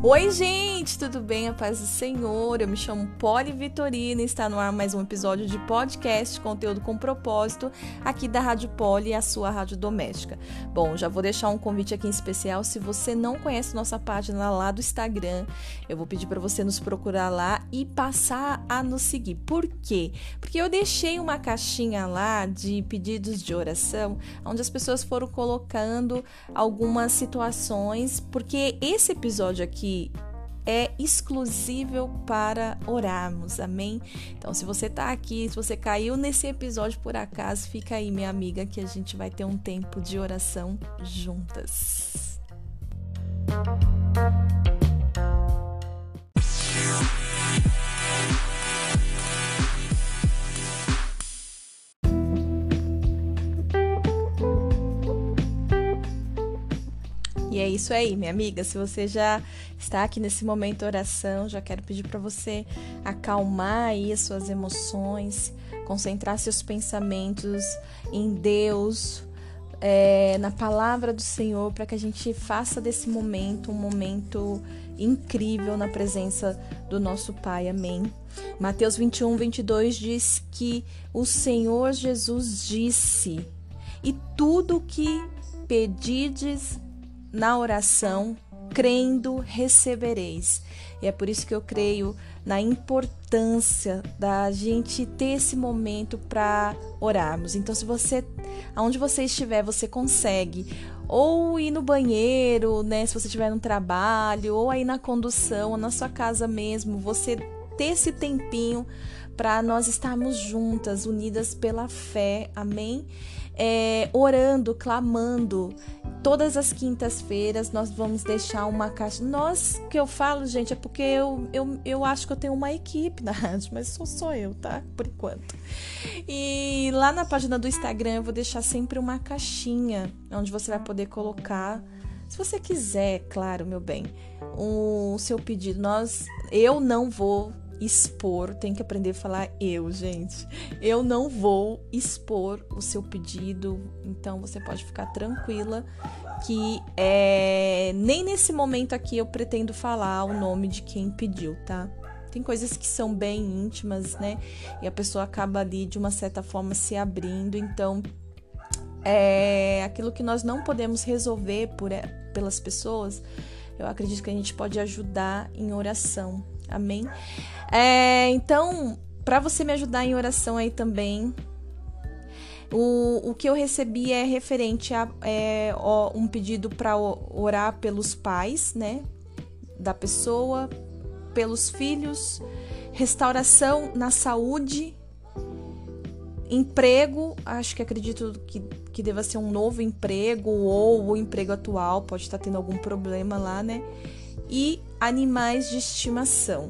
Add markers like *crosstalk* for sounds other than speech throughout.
Oi, gente, tudo bem? A paz do Senhor. Eu me chamo Poli Vitorina e está no ar mais um episódio de podcast, conteúdo com propósito, aqui da Rádio Poli, a sua rádio doméstica. Bom, já vou deixar um convite aqui em especial. Se você não conhece nossa página lá do Instagram, eu vou pedir para você nos procurar lá e passar a nos seguir. Por quê? Porque eu deixei uma caixinha lá de pedidos de oração, onde as pessoas foram colocando algumas situações, porque esse episódio aqui é exclusivo para orarmos, amém? Então, se você está aqui, se você caiu nesse episódio por acaso, fica aí, minha amiga, que a gente vai ter um tempo de oração juntas. Isso aí, minha amiga. Se você já está aqui nesse momento de oração, já quero pedir para você acalmar aí as suas emoções, concentrar seus pensamentos em Deus, é, na palavra do Senhor, para que a gente faça desse momento um momento incrível na presença do nosso Pai. Amém. Mateus 21, 22 diz que o Senhor Jesus disse: E tudo que pedides na oração, crendo, recebereis. E é por isso que eu creio na importância da gente ter esse momento para orarmos. Então, se você, aonde você estiver, você consegue ou ir no banheiro, né, se você estiver no trabalho, ou aí na condução, ou na sua casa mesmo, você ter esse tempinho para nós estarmos juntas, unidas pela fé, amém? É, orando, clamando, todas as quintas-feiras nós vamos deixar uma caixa. Nós, que eu falo, gente, é porque eu, eu, eu acho que eu tenho uma equipe na rádio, mas sou só eu, tá? Por enquanto. E lá na página do Instagram eu vou deixar sempre uma caixinha onde você vai poder colocar. Se você quiser, claro, meu bem, o seu pedido. Nós, eu não vou expor, tem que aprender a falar eu, gente. Eu não vou expor o seu pedido, então você pode ficar tranquila que é, nem nesse momento aqui eu pretendo falar o nome de quem pediu, tá? Tem coisas que são bem íntimas, né? E a pessoa acaba ali de uma certa forma se abrindo, então é aquilo que nós não podemos resolver por, é, pelas pessoas. Eu acredito que a gente pode ajudar em oração, Amém? É, então, para você me ajudar em oração aí também, o, o que eu recebi é referente a é, ó, um pedido para orar pelos pais, né? Da pessoa, pelos filhos, restauração na saúde, emprego, acho que acredito que, que deva ser um novo emprego ou o emprego atual, pode estar tendo algum problema lá, né? E animais de estimação.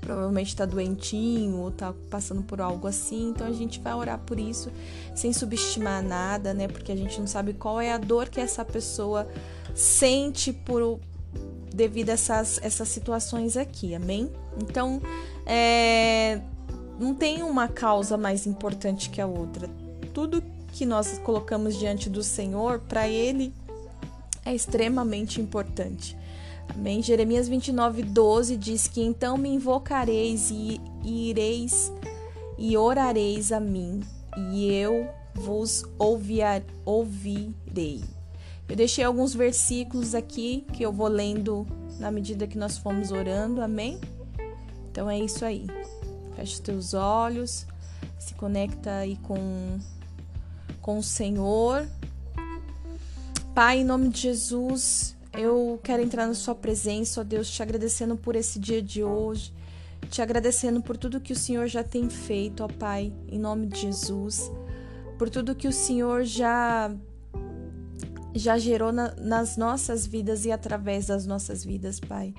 Provavelmente está doentinho ou está passando por algo assim, então a gente vai orar por isso sem subestimar nada, né? Porque a gente não sabe qual é a dor que essa pessoa sente por devido a essas, essas situações aqui, amém? Então, é, não tem uma causa mais importante que a outra. Tudo que nós colocamos diante do Senhor, para Ele, é extremamente importante. Amém? Jeremias 29, 12 diz que então me invocareis e, e ireis e orareis a mim, e eu vos ouviar, ouvirei. Eu deixei alguns versículos aqui que eu vou lendo na medida que nós fomos orando, amém? Então é isso aí. Feche os teus olhos, se conecta aí com, com o Senhor. Pai, em nome de Jesus, eu quero entrar na Sua presença, ó Deus, te agradecendo por esse dia de hoje, te agradecendo por tudo que o Senhor já tem feito, ó Pai, em nome de Jesus, por tudo que o Senhor já já gerou na, nas nossas vidas e através das nossas vidas, Pai.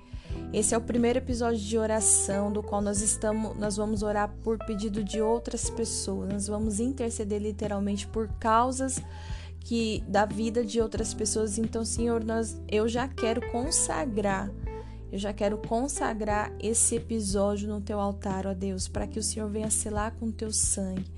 Esse é o primeiro episódio de oração do qual nós estamos, nós vamos orar por pedido de outras pessoas. Nós vamos interceder literalmente por causas que da vida de outras pessoas. Então, Senhor, nós, eu já quero consagrar, eu já quero consagrar esse episódio no teu altar, ó Deus, para que o Senhor venha selar com teu sangue,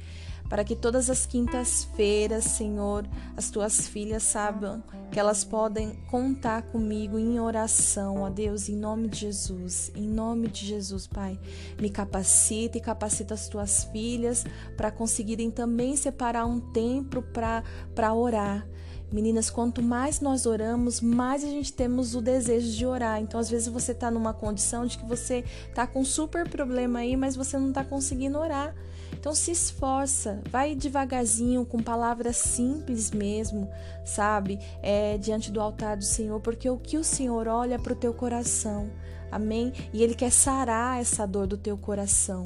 para que todas as quintas-feiras, Senhor, as tuas filhas saibam que elas podem contar comigo em oração, ó Deus, em nome de Jesus, em nome de Jesus, Pai. Me capacita e capacita as tuas filhas para conseguirem também separar um tempo para orar. Meninas, quanto mais nós oramos, mais a gente temos o desejo de orar. Então, às vezes você está numa condição de que você está com um super problema aí, mas você não está conseguindo orar. Então se esforça, vai devagarzinho, com palavras simples mesmo, sabe? É, diante do altar do Senhor, porque o que o Senhor olha para o teu coração, amém? E Ele quer sarar essa dor do teu coração.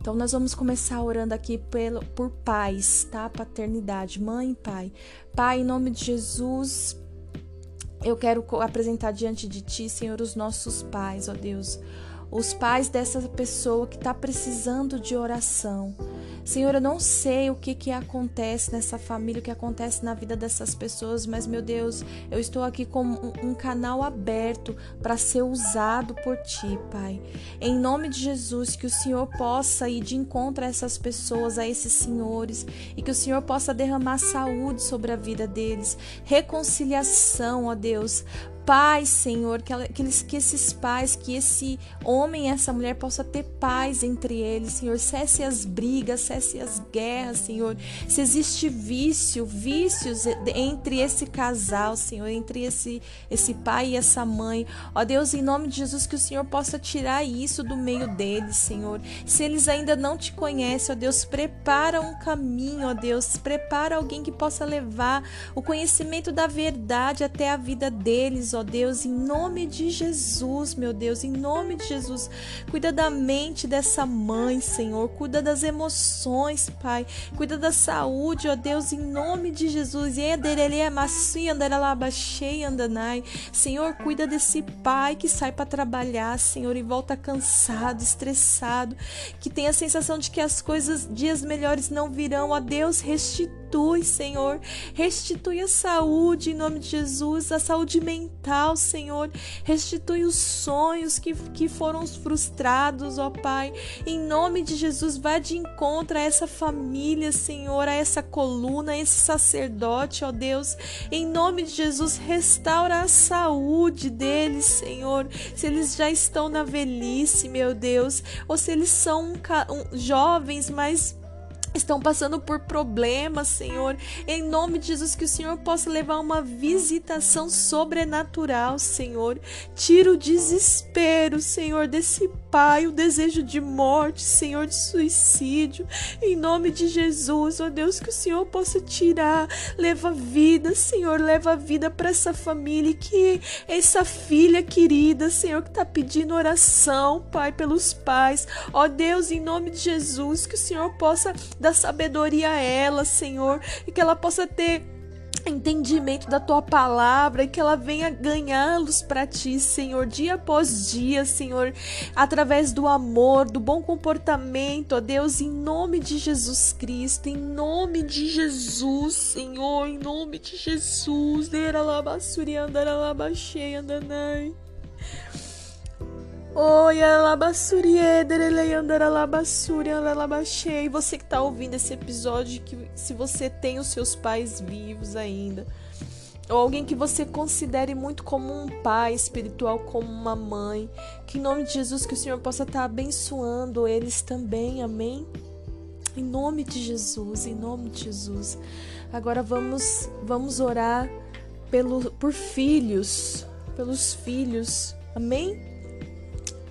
Então nós vamos começar orando aqui pelo, por pais, tá? Paternidade, mãe e pai. Pai, em nome de Jesus, eu quero apresentar diante de Ti, Senhor, os nossos pais, ó Deus os pais dessa pessoa que está precisando de oração. Senhor, eu não sei o que, que acontece nessa família, o que acontece na vida dessas pessoas, mas, meu Deus, eu estou aqui como um, um canal aberto para ser usado por Ti, Pai. Em nome de Jesus, que o Senhor possa ir de encontro a essas pessoas, a esses senhores, e que o Senhor possa derramar saúde sobre a vida deles, reconciliação, ó Deus, paz, Senhor, que, ela, que, eles, que esses pais, que esse homem e essa mulher possa ter paz entre eles, Senhor. Cesse as brigas, cesse as guerras, Senhor. Se existe vício, vícios entre esse casal, Senhor, entre esse, esse pai e essa mãe. Ó Deus, em nome de Jesus, que o Senhor possa tirar isso do meio deles, Senhor. Se eles ainda não te conhecem, ó Deus, prepara um caminho, ó Deus. Prepara alguém que possa levar o conhecimento da verdade até a vida deles, ó ó Deus, em nome de Jesus, meu Deus, em nome de Jesus. Cuida da mente dessa mãe, Senhor, cuida das emoções, Pai, cuida da saúde, ó Deus, em nome de Jesus. É Senhor, cuida desse pai que sai para trabalhar, Senhor, e volta cansado, estressado, que tem a sensação de que as coisas, dias melhores não virão. Ó Deus, restitui, Senhor, restitui a saúde em nome de Jesus, a saúde mental Senhor. Restitui os sonhos que, que foram frustrados, ó Pai. Em nome de Jesus, vá de encontro a essa família, Senhor, a essa coluna, a esse sacerdote, ó Deus. Em nome de Jesus, restaura a saúde deles, Senhor. Se eles já estão na velhice, meu Deus, ou se eles são um, um, jovens, mas estão passando por problemas, Senhor. Em nome de Jesus, que o Senhor possa levar uma visitação sobrenatural, Senhor. Tira o desespero, Senhor, desse pai, o desejo de morte, Senhor, de suicídio. Em nome de Jesus, ó Deus, que o Senhor possa tirar. Leva vida, Senhor, leva vida para essa família. Que essa filha querida, Senhor, que está pedindo oração, Pai, pelos pais. Ó Deus, em nome de Jesus, que o Senhor possa dar sabedoria a ela, Senhor, e que ela possa ter entendimento da tua palavra e que ela venha ganhá-los para ti, Senhor, dia após dia, Senhor, através do amor, do bom comportamento, ó Deus, em nome de Jesus Cristo, em nome de Jesus, Senhor, em nome de Jesus. Deralabassuri andaralabaxei andanai. Oi, alabassuri, ederelei, andaralabassuri, andarabaxei. Você que está ouvindo esse episódio, que se você tem os seus pais vivos ainda, ou alguém que você considere muito como um pai espiritual, como uma mãe, que em nome de Jesus que o Senhor possa estar tá abençoando eles também, amém? Em nome de Jesus, em nome de Jesus. Agora vamos vamos orar pelo por filhos, pelos filhos. Amém?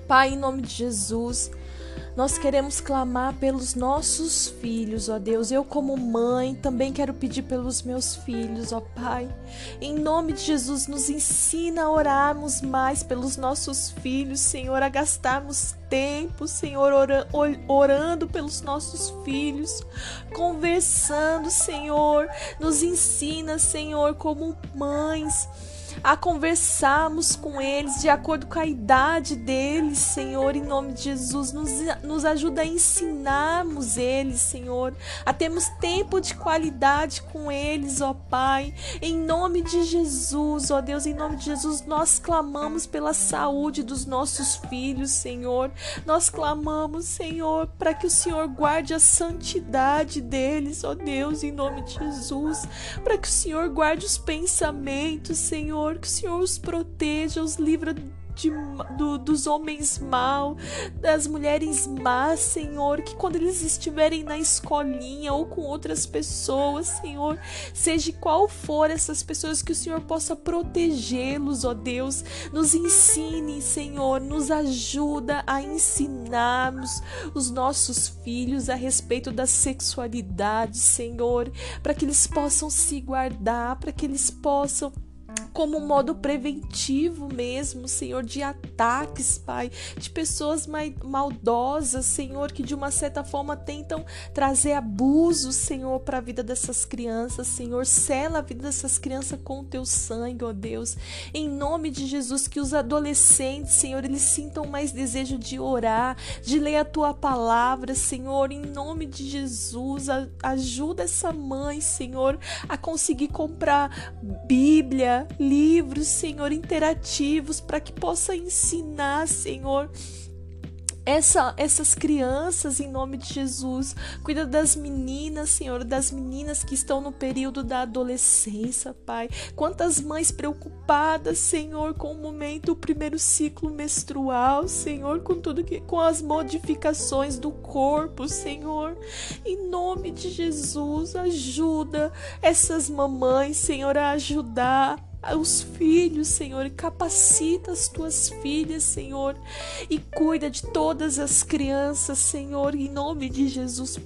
Pai, em nome de Jesus, nós queremos clamar pelos nossos filhos, ó Deus. Eu, como mãe, também quero pedir pelos meus filhos, ó Pai. Em nome de Jesus, nos ensina a orarmos mais pelos nossos filhos, Senhor, a gastarmos tempo, Senhor, orando pelos nossos filhos, conversando, Senhor. Nos ensina, Senhor, como mães a conversarmos com eles de acordo com a idade deles, Senhor, em nome de Jesus. Nos, nos ajuda a ensinarmos eles, Senhor, a termos tempo de qualidade com eles, ó Pai, em nome de Jesus, ó Deus, em nome de Jesus, nós clamamos pela saúde dos nossos filhos, Senhor. Nós clamamos, Senhor, para que o Senhor guarde a santidade deles, ó Deus, em nome de Jesus. Para que o Senhor guarde os pensamentos, Senhor, que o Senhor os proteja, os livra de, do, dos homens mal, das mulheres más, Senhor, que quando eles estiverem na escolinha ou com outras pessoas, Senhor, seja qual for essas pessoas, que o Senhor possa protegê-los, ó Deus, nos ensine, Senhor, nos ajuda a ensinarmos os nossos filhos a respeito da sexualidade, Senhor, para que eles possam se guardar, para que eles possam como um modo preventivo mesmo, Senhor, de ataques, Pai, de pessoas maldosas, Senhor, que de uma certa forma tentam trazer abuso, Senhor, para a vida dessas crianças, Senhor. Sela a vida dessas crianças com o teu sangue, ó Deus. Em nome de Jesus, que os adolescentes, Senhor, eles sintam mais desejo de orar, de ler a tua palavra, Senhor. Em nome de Jesus, ajuda essa mãe, Senhor, a conseguir comprar Bíblia, livros, Senhor, interativos para que possa ensinar, Senhor, essa, essas crianças em nome de Jesus. Cuida das meninas, Senhor, das meninas que estão no período da adolescência, Pai. Quantas mães preocupadas, Senhor, com o momento, o primeiro ciclo menstrual, Senhor, com tudo que com as modificações do corpo, Senhor. Em nome de Jesus, ajuda essas mamães, Senhor, a ajudar os filhos, Senhor, capacita as tuas filhas, Senhor, e cuida de todas as crianças, Senhor, em nome de Jesus,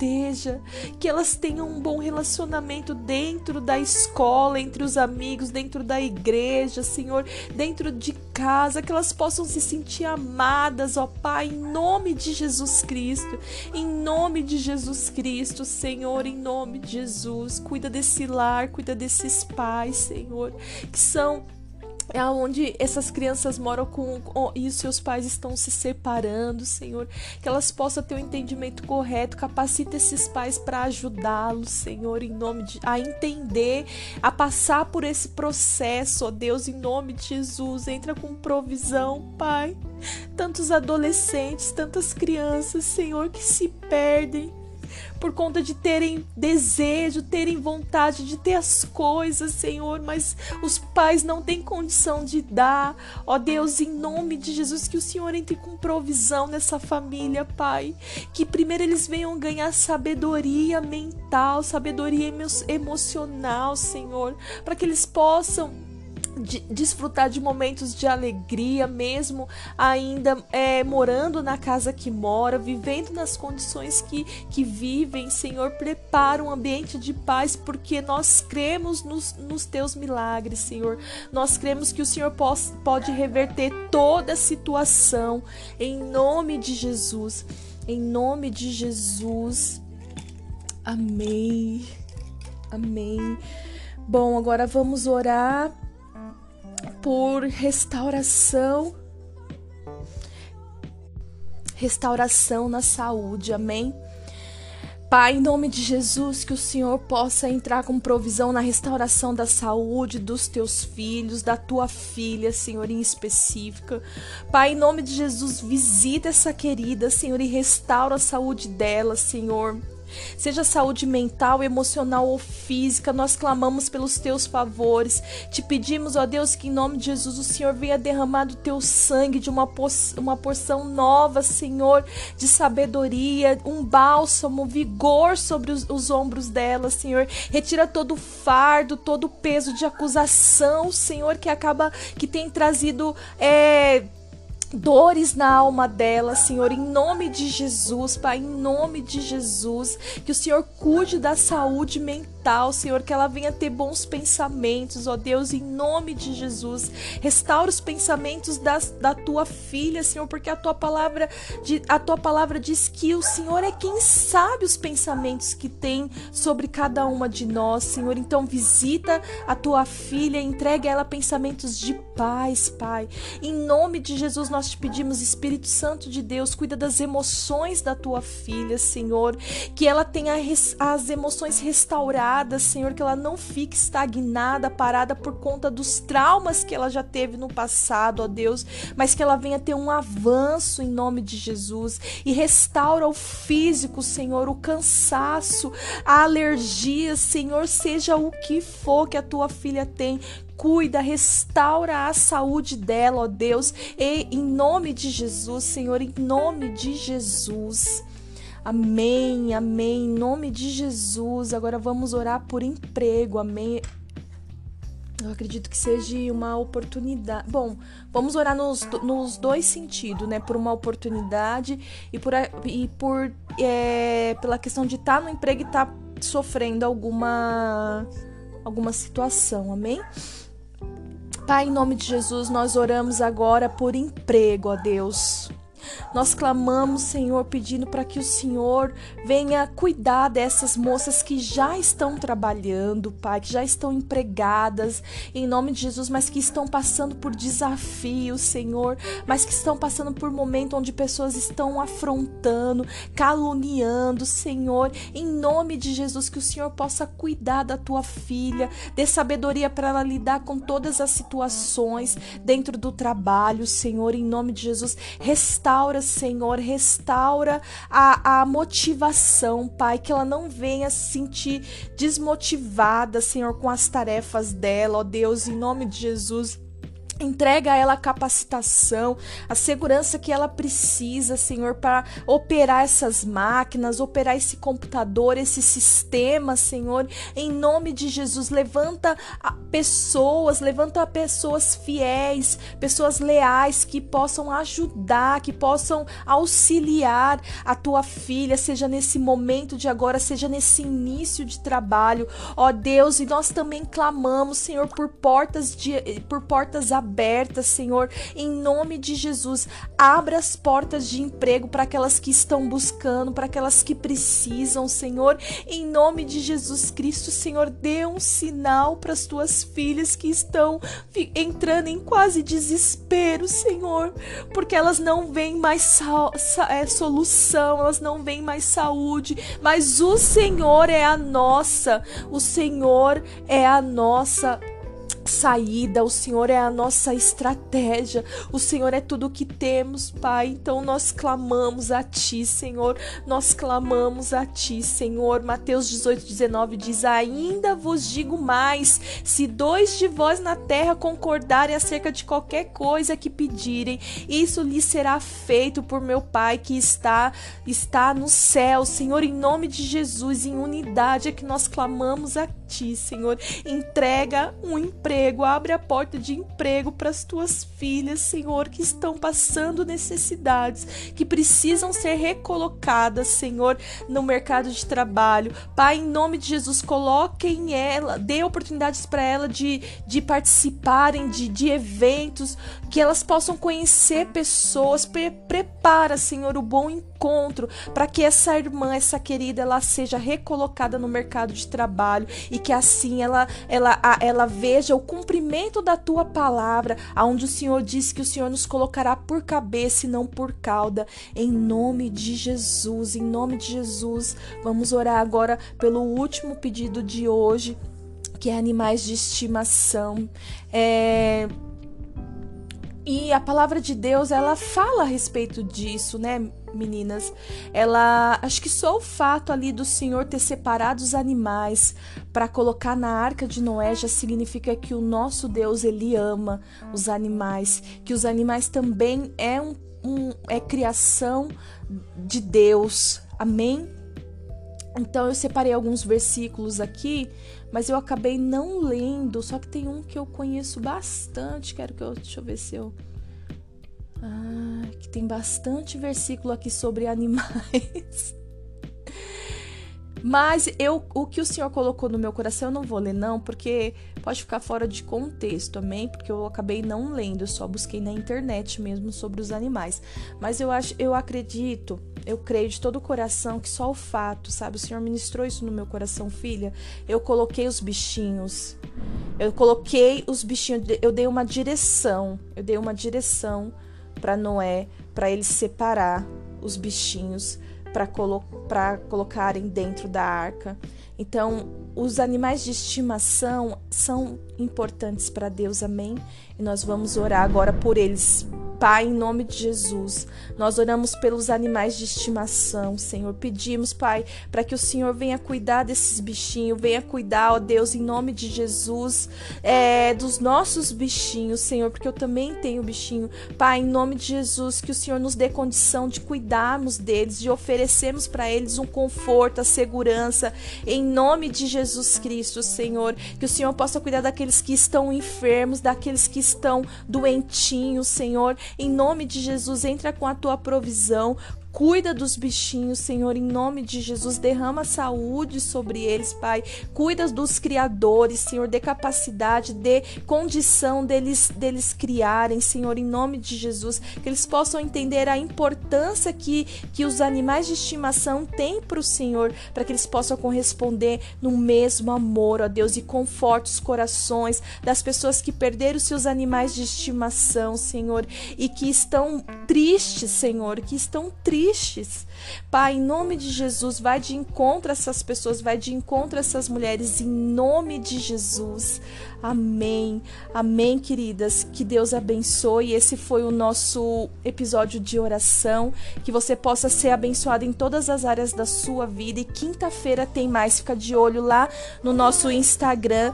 proteja, que elas tenham um bom relacionamento dentro da escola, entre os amigos, dentro da igreja, Senhor, dentro de casa, que elas possam se sentir amadas, ó Pai, em nome de Jesus Cristo, em nome de Jesus Cristo, Senhor, em nome de Jesus, cuida desse lar, cuida desses pais, Senhor, que são é onde essas crianças moram com, e os seus pais estão se separando, Senhor, que elas possam ter o um entendimento correto, capacita esses pais para ajudá-los, Senhor, em nome de a entender, a passar por esse processo, ó Deus, em nome de Jesus, entra com provisão, Pai. Tantos adolescentes, tantas crianças, Senhor, que se perdem, por conta de terem desejo, terem vontade de ter as coisas, Senhor, mas os pais não têm condição de dar. Ó Deus, em nome de Jesus, que o Senhor entre com provisão nessa família, Pai. Que primeiro eles venham ganhar sabedoria mental, sabedoria emocional, Senhor, para que eles possam de, desfrutar de momentos de alegria, mesmo ainda é, morando na casa que mora, vivendo nas condições que, que vivem. Senhor, prepara um ambiente de paz, porque nós cremos nos, nos teus milagres, Senhor. Nós cremos que o Senhor pode, pode reverter toda a situação, em nome de Jesus. Em nome de Jesus. Amém. Amém. Bom, agora vamos orar por restauração, restauração na saúde, amém? Pai, em nome de Jesus, que o Senhor possa entrar com provisão na restauração da saúde dos teus filhos, da tua filha, Senhor, em específica. Pai, em nome de Jesus, visita essa querida, Senhor, e restaura a saúde dela, Senhor. Seja saúde mental, emocional ou física, nós clamamos pelos teus favores. Te pedimos, ó Deus, que em nome de Jesus o Senhor venha derramar do teu sangue de uma, uma porção nova, Senhor, de sabedoria, um bálsamo, vigor sobre os, os ombros dela, Senhor. Retira todo o fardo, todo o peso de acusação, Senhor, que acaba, que tem trazido. É, dores na alma dela, Senhor, em nome de Jesus, Pai, em nome de Jesus, que o Senhor cuide da saúde mental Senhor, que ela venha ter bons pensamentos, ó Deus, em nome de Jesus. Restaura os pensamentos das, da tua filha, Senhor, porque a tua palavra a tua palavra diz que o Senhor é quem sabe os pensamentos que tem sobre cada uma de nós, Senhor. Então visita a tua filha, entregue a ela pensamentos de paz, Pai. Em nome de Jesus nós te pedimos, Espírito Santo de Deus, cuida das emoções da tua filha, Senhor, que ela tenha as emoções restauradas Senhor, que ela não fique estagnada, parada por conta dos traumas que ela já teve no passado, ó Deus, mas que ela venha ter um avanço em nome de Jesus e restaura o físico, Senhor, o cansaço, a alergia, Senhor, seja o que for que a tua filha tem, cuida, restaura a saúde dela, ó Deus, e em nome de Jesus, Senhor, em nome de Jesus. Amém, amém, em nome de Jesus. Agora vamos orar por emprego, amém. Eu acredito que seja uma oportunidade. Bom, vamos orar nos, nos dois sentidos, né? Por uma oportunidade e por, e por é, pela questão de estar tá no emprego e estar tá sofrendo alguma, alguma situação, amém? Pai, em nome de Jesus, nós oramos agora por emprego, ó Deus. Nós clamamos, Senhor, pedindo para que o Senhor venha cuidar dessas moças que já estão trabalhando, Pai, que já estão empregadas, em nome de Jesus, mas que estão passando por desafios, Senhor, mas que estão passando por momento onde pessoas estão afrontando, caluniando, Senhor, em nome de Jesus, que o Senhor possa cuidar da tua filha, dê sabedoria para ela lidar com todas as situações dentro do trabalho, Senhor, em nome de Jesus, restaura Senhor, restaura a, a motivação, Pai, que ela não venha se sentir desmotivada, Senhor, com as tarefas dela, ó Deus, em nome de Jesus. Entrega a ela a capacitação, a segurança que ela precisa, Senhor, para operar essas máquinas, operar esse computador, esse sistema, Senhor. Em nome de Jesus, levanta pessoas, levanta pessoas fiéis, pessoas leais que possam ajudar, que possam auxiliar a tua filha, seja nesse momento de agora, seja nesse início de trabalho. Ó Deus, e nós também clamamos, Senhor, por portas de por portas abertas abertas, Senhor, em nome de Jesus. Abra as portas de emprego para aquelas que estão buscando, para aquelas que precisam, Senhor, em nome de Jesus Cristo, Senhor, dê um sinal para as tuas filhas que estão entrando em quase desespero, Senhor, porque elas não veem mais é, solução, elas não veem mais saúde, mas o Senhor é a nossa, o Senhor é a nossa saída, o Senhor é a nossa estratégia, o Senhor é tudo o que temos, Pai. Então nós clamamos a Ti, Senhor, nós clamamos a Ti, Senhor. Mateus 18, 19 diz: Ainda vos digo mais: se dois de vós na terra concordarem acerca de qualquer coisa que pedirem, isso lhes será feito por meu Pai que está, está no céu, Senhor, em nome de Jesus, em unidade é que nós clamamos a Ti, Senhor. Entrega um emprego abre a porta de emprego para as tuas filhas, Senhor, que estão passando necessidades, que precisam ser recolocadas, Senhor, no mercado de trabalho. Pai, em nome de Jesus, coloque em ela, dê oportunidades para ela de, de participarem de, de eventos, que elas possam conhecer pessoas. Pre prepara, Senhor, o bom encontro para que essa irmã, essa querida, ela seja recolocada no mercado de trabalho e que assim ela, ela, ela veja o cumprimento da tua palavra, aonde o Senhor diz que o Senhor nos colocará por cabeça e não por cauda, em nome de Jesus, em nome de Jesus. Vamos orar agora pelo último pedido de hoje, que é animais de estimação. É e a palavra de Deus, ela fala a respeito disso, né, meninas? Ela, acho que só o fato ali do Senhor ter separado os animais para colocar na arca de Noé já significa que o nosso Deus, ele ama os animais, que os animais também é um, um é criação de Deus. Amém? Então eu separei alguns versículos aqui, mas eu acabei não lendo, só que tem um que eu conheço bastante, quero que eu, deixa eu ver se eu ah, que tem bastante versículo aqui sobre *laughs* animais. Mas eu, o que o Senhor colocou no meu coração, eu não vou ler não, porque pode ficar fora de contexto, amém? Porque eu acabei não lendo, eu só busquei na internet mesmo sobre os animais. Mas eu acho, eu acredito, eu creio de todo o coração que só o fato, sabe? O Senhor ministrou isso no meu coração, filha. Eu coloquei os bichinhos. Eu coloquei os bichinhos, eu dei uma direção, eu dei uma direção para Noé, para ele separar os bichinhos para colo colocarem dentro da arca. Então, os animais de estimação são importantes para Deus, amém? E nós vamos orar agora por eles, Pai, em nome de Jesus, nós oramos pelos animais de estimação, Senhor. Pedimos, Pai, para que o Senhor venha cuidar desses bichinhos, venha cuidar, ó Deus, em nome de Jesus, é, dos nossos bichinhos, Senhor, porque eu também tenho bichinho. Pai, em nome de Jesus, que o Senhor nos dê condição de cuidarmos deles, de oferecermos para eles um conforto, a segurança, em nome de Jesus Cristo, Senhor. Que o Senhor possa cuidar daqueles que estão enfermos, daqueles que estão doentinhos, Senhor em nome de Jesus, entra com a tua provisão, Cuida dos bichinhos, Senhor, em nome de Jesus. Derrama saúde sobre eles, Pai. Cuida dos criadores, Senhor. Dê capacidade, dê condição deles, deles criarem, Senhor, em nome de Jesus. Que eles possam entender a importância que, que os animais de estimação têm para o Senhor, para que eles possam corresponder no mesmo amor, ó Deus, e conforte os corações das pessoas que perderam seus animais de estimação, Senhor, e que estão tristes, Senhor, que estão tristes tristes. Pai, em nome de Jesus, vai de encontro a essas pessoas, vai de encontro a essas mulheres, em nome de Jesus. Amém. Amém, queridas. Que Deus abençoe. Esse foi o nosso episódio de oração. Que você possa ser abençoado em todas as áreas da sua vida. E quinta-feira tem mais. Fica de olho lá no nosso Instagram.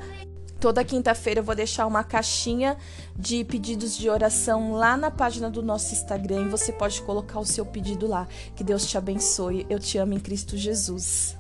Toda quinta-feira eu vou deixar uma caixinha de pedidos de oração lá na página do nosso Instagram e você pode colocar o seu pedido lá. Que Deus te abençoe. Eu te amo em Cristo Jesus.